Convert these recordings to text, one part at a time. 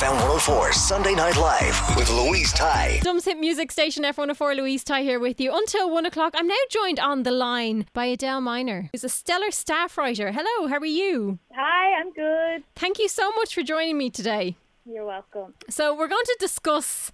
FM 104 Sunday Night Live with Louise Ty. Dublin's Hit Music Station F104 Louise Ty here with you until one o'clock. I'm now joined on the line by Adele Miner, who's a stellar staff writer. Hello, how are you? Hi, I'm good. Thank you so much for joining me today. You're welcome. So, we're going to discuss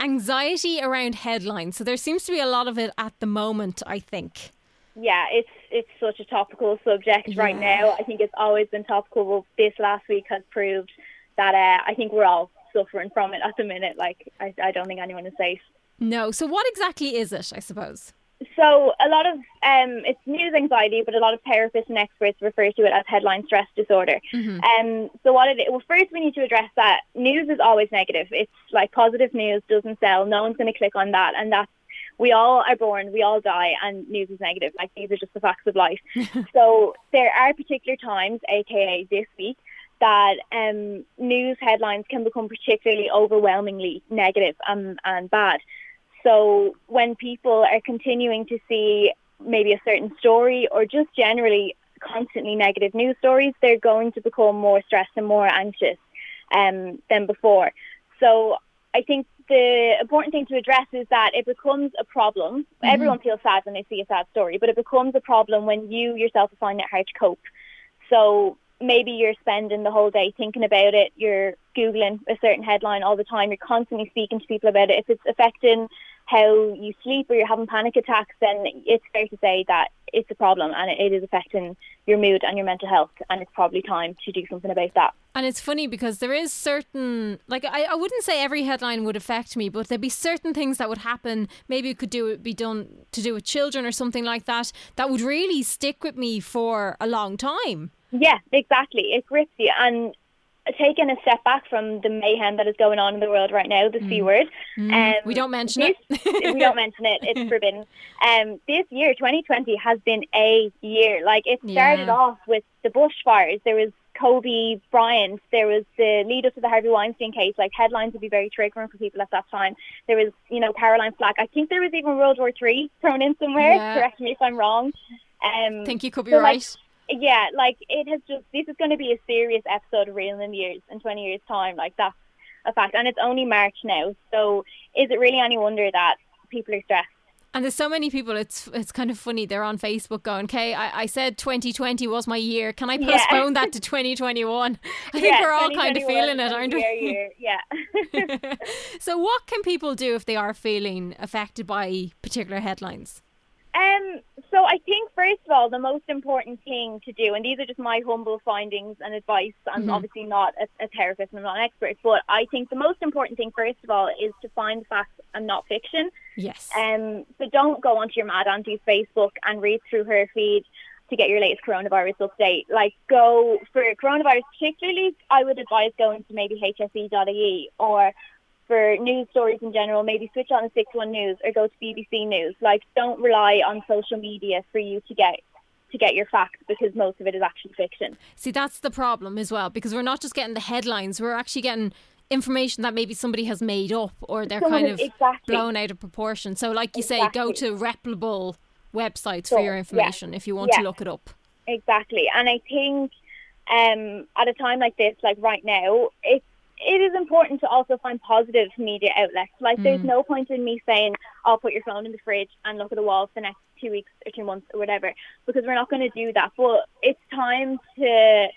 anxiety around headlines. So, there seems to be a lot of it at the moment, I think. Yeah, it's it's such a topical subject yeah. right now. I think it's always been topical. Well, this last week has proved that uh, I think we're all suffering from it at the minute. Like, I, I don't think anyone is safe. No. So, what exactly is it, I suppose? So, a lot of um, it's news anxiety, but a lot of therapists and experts refer to it as headline stress disorder. Mm-hmm. Um, so, what it well, first we need to address that news is always negative. It's like positive news doesn't sell. No one's going to click on that, and that's we all are born, we all die, and news is negative. Like these are just the facts of life. so there are particular times, aka this week, that um, news headlines can become particularly overwhelmingly negative and, and bad. So when people are continuing to see maybe a certain story or just generally constantly negative news stories, they're going to become more stressed and more anxious um, than before. So I think the important thing to address is that it becomes a problem. Mm-hmm. Everyone feels sad when they see a sad story, but it becomes a problem when you yourself find it hard to cope. So maybe you're spending the whole day thinking about it, you're Googling a certain headline all the time, you're constantly speaking to people about it. If it's affecting how you sleep or you're having panic attacks, then it's fair to say that it's a problem and it is affecting your mood and your mental health and it's probably time to do something about that. And it's funny because there is certain like I, I wouldn't say every headline would affect me, but there'd be certain things that would happen, maybe it could do be done to do with children or something like that, that would really stick with me for a long time. Yeah, exactly. It grips you. And taking a step back from the mayhem that is going on in the world right now, the mm. C word. Mm. Um, we don't mention this, it. we don't mention it. It's forbidden. Um, this year, 2020, has been a year. Like it started yeah. off with the bushfires. There was Kobe Bryant. There was the lead up to the Harvey Weinstein case. Like headlines would be very triggering for people at that time. There was, you know, Caroline Flack. I think there was even World War Three thrown in somewhere. Yeah. Correct me if I'm wrong. Um, I think you could be so right. Like, yeah, like it has just this is going to be a serious episode of Reeling in years in 20 years time. Like that's a fact, and it's only March now. So is it really any wonder that people are stressed? And there's so many people. It's it's kind of funny. They're on Facebook going, "Okay, I, I said 2020 was my year. Can I postpone yeah. that to 2021?" I think yeah, we're all kind of feeling it, aren't we? Yeah. so, what can people do if they are feeling affected by particular headlines? So I think first of all, the most important thing to do, and these are just my humble findings and advice. I'm mm-hmm. obviously not a, a therapist and I'm not an expert, but I think the most important thing first of all is to find facts and not fiction. Yes. Um, so don't go onto your Mad Auntie's Facebook and read through her feed to get your latest coronavirus update. Like go for coronavirus particularly, I would advise going to maybe hse.ie or for news stories in general, maybe switch on to Six One News or go to BBC News. Like, don't rely on social media for you to get to get your facts because most of it is actually fiction. See, that's the problem as well because we're not just getting the headlines; we're actually getting information that maybe somebody has made up or they're Someone kind of exactly. blown out of proportion. So, like you exactly. say, go to reputable websites so, for your information yeah. if you want yeah. to look it up. Exactly, and I think um, at a time like this, like right now, it's it is important to also find positive media outlets. Like, mm. there's no point in me saying, I'll put your phone in the fridge and look at the wall for the next two weeks or two months or whatever, because we're not going to do that. But it's time to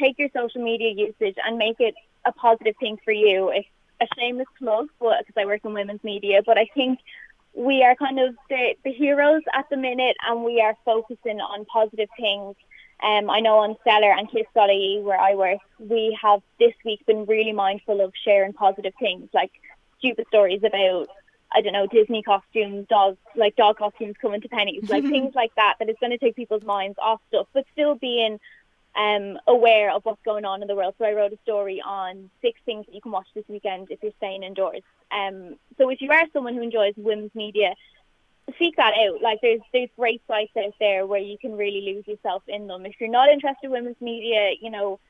take your social media usage and make it a positive thing for you. It's a shameless plug, but because I work in women's media, but I think we are kind of the, the heroes at the minute and we are focusing on positive things um, I know on Stellar and Kiss.ie where I work, we have this week been really mindful of sharing positive things like stupid stories about I don't know Disney costumes, dogs like dog costumes coming to pennies, like things like that. That is going to take people's minds off stuff, but still being um, aware of what's going on in the world. So I wrote a story on six things that you can watch this weekend if you're staying indoors. Um, so if you are someone who enjoys women's media, seek that out. Like there's there's great sites out there where you can really lose yourself in them. If you're not interested in women's media, you know,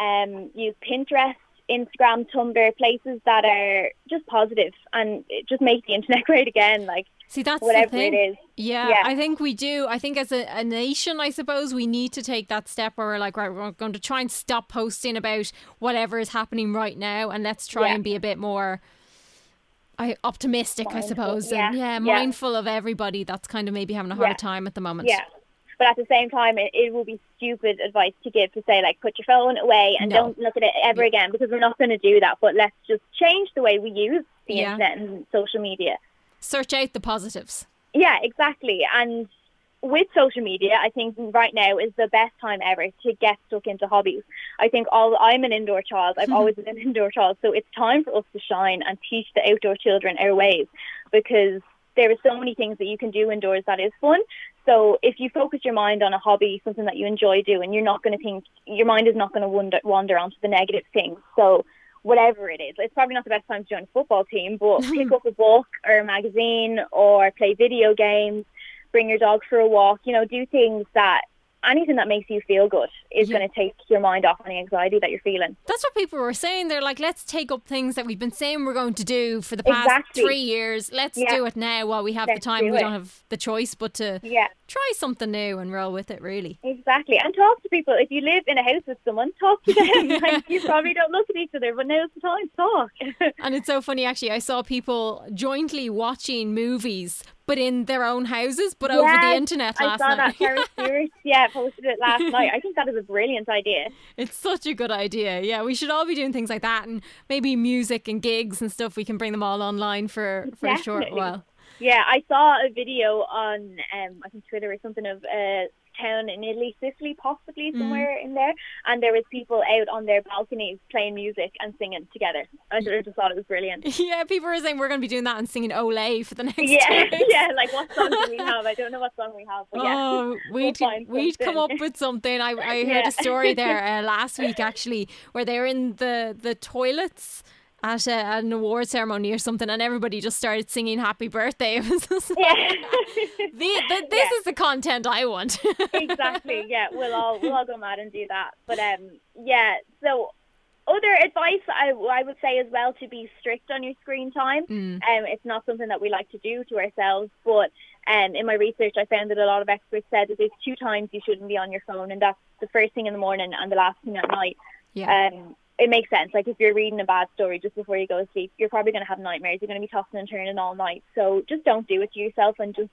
um, use Pinterest. Instagram, Tumblr, places that are just positive and just make the internet great again. Like See, that's whatever it is. Yeah, yeah, I think we do. I think as a, a, nation, I suppose we need to take that step where we're like, right, we're going to try and stop posting about whatever is happening right now, and let's try yeah. and be a bit more. I optimistic, mindful. I suppose, yeah. and yeah, mindful of everybody that's kind of maybe having a hard time at the moment. Yeah, but at the same time, it, it will be stupid advice to give to say like put your phone away and no. don't look at it ever again because we're not going to do that. But let's just change the way we use the internet and social media search out the positives. Yeah, exactly. And with social media, I think right now is the best time ever to get stuck into hobbies. I think all I'm an indoor child. I've always been an indoor child, so it's time for us to shine and teach the outdoor children our ways because there are so many things that you can do indoors that is fun. So if you focus your mind on a hobby, something that you enjoy doing, you're not going to think your mind is not going to wander, wander onto the negative things. So whatever it is. It's probably not the best time to join a football team, but pick up a book or a magazine or play video games, bring your dog for a walk, you know, do things that anything that makes you feel good is yeah. going to take your mind off any anxiety that you're feeling. That's what people were saying. They're like, let's take up things that we've been saying we're going to do for the past exactly. three years. Let's yeah. do it now while we have let's the time. Do we it. don't have the choice but to yeah. try something new and roll with it, really. Exactly. And talk to people. If you live in a house with someone, talk to them. like, you probably don't look at each other, but now's the time to talk. and it's so funny, actually. I saw people jointly watching movies but in their own houses, but yes, over the internet last night. I saw that. Karen Stewart, yeah, posted it last night. I think that is a brilliant idea. It's such a good idea. Yeah, we should all be doing things like that, and maybe music and gigs and stuff. We can bring them all online for for Definitely. a short while. Yeah, I saw a video on um, I think Twitter or something of uh, town in Italy, Sicily, possibly mm. somewhere mm. in there, and there was people out on their balconies playing music and singing together. I just thought it was brilliant. Yeah, people were saying we're going to be doing that and singing Olé for the next. Yeah, yeah. Like what song do we have? I don't know what song we have, but yeah, oh, we'd we'll we'd come up with something. I I heard yeah. a story there uh, last week actually where they're in the the toilets at, a, at an award ceremony or something, and everybody just started singing "Happy Birthday." It was just yeah. the, the, this yeah. is the content I want. exactly. Yeah, we'll all we'll all go mad and do that. But um, yeah. So other advice I, I would say as well to be strict on your screen time. Mm. Um, it's not something that we like to do to ourselves, but um, in my research, I found that a lot of experts said that there's two times you shouldn't be on your phone, and that's the first thing in the morning and the last thing at night. Yeah. Um, it makes sense. Like if you're reading a bad story just before you go to sleep, you're probably going to have nightmares. You're going to be tossing and turning all night. So just don't do it to yourself. And just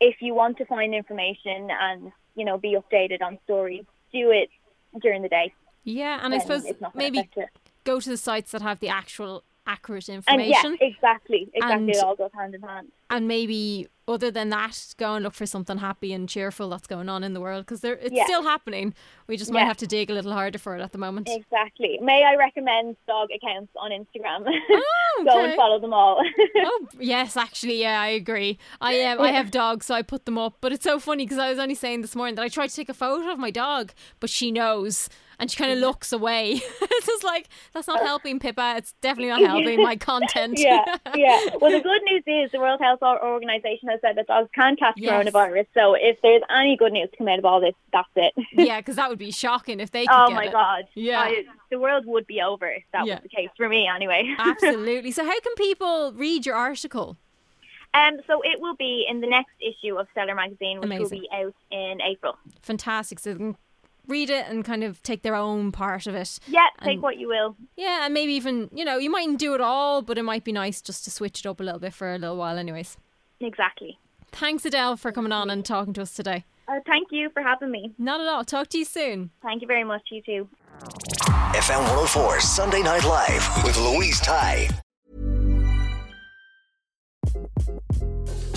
if you want to find information and you know be updated on stories, do it during the day. Yeah, and I suppose maybe go to the sites that have the actual accurate information. And yeah, exactly, exactly. And, it all goes hand in hand. And maybe other than that, go and look for something happy and cheerful that's going on in the world because it's yeah. still happening. We just might yeah. have to dig a little harder for it at the moment. Exactly. May I recommend dog accounts on Instagram? Oh, okay. go and follow them all. oh yes, actually, yeah, I agree. I um, I have dogs, so I put them up. But it's so funny because I was only saying this morning that I tried to take a photo of my dog, but she knows and she kind of looks away. it's just like that's not helping Pippa. It's definitely not helping my content. yeah, yeah. Well, the good news is the World Health Organization has said that dogs can catch yes. coronavirus. So if there's any good news to come out of all this, that's it. yeah, because that would be shocking if they. oh my it. god! Yeah, I, the world would be over if that yeah. was the case for me, anyway. Absolutely. So how can people read your article? Um, so it will be in the next issue of Stellar magazine, which Amazing. will be out in April. Fantastic. So read it and kind of take their own part of it. Yeah, take and, what you will. Yeah, and maybe even, you know, you mightn't do it all, but it might be nice just to switch it up a little bit for a little while, anyways. Exactly. Thanks, Adele, for coming on and talking to us today. Uh, thank you for having me. Not at all. Talk to you soon. Thank you very much. You too. FM 104 Sunday Night Live with Louise Ty.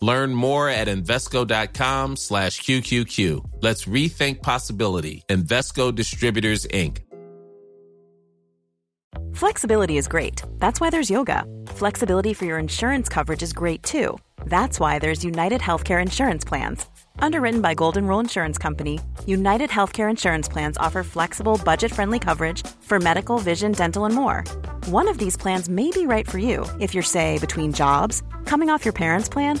Learn more at Invesco.com slash QQQ. Let's rethink possibility. Invesco Distributors, Inc. Flexibility is great. That's why there's yoga. Flexibility for your insurance coverage is great too. That's why there's United Healthcare Insurance Plans. Underwritten by Golden Rule Insurance Company, United Healthcare Insurance Plans offer flexible, budget friendly coverage for medical, vision, dental, and more. One of these plans may be right for you if you're, say, between jobs, coming off your parents' plan,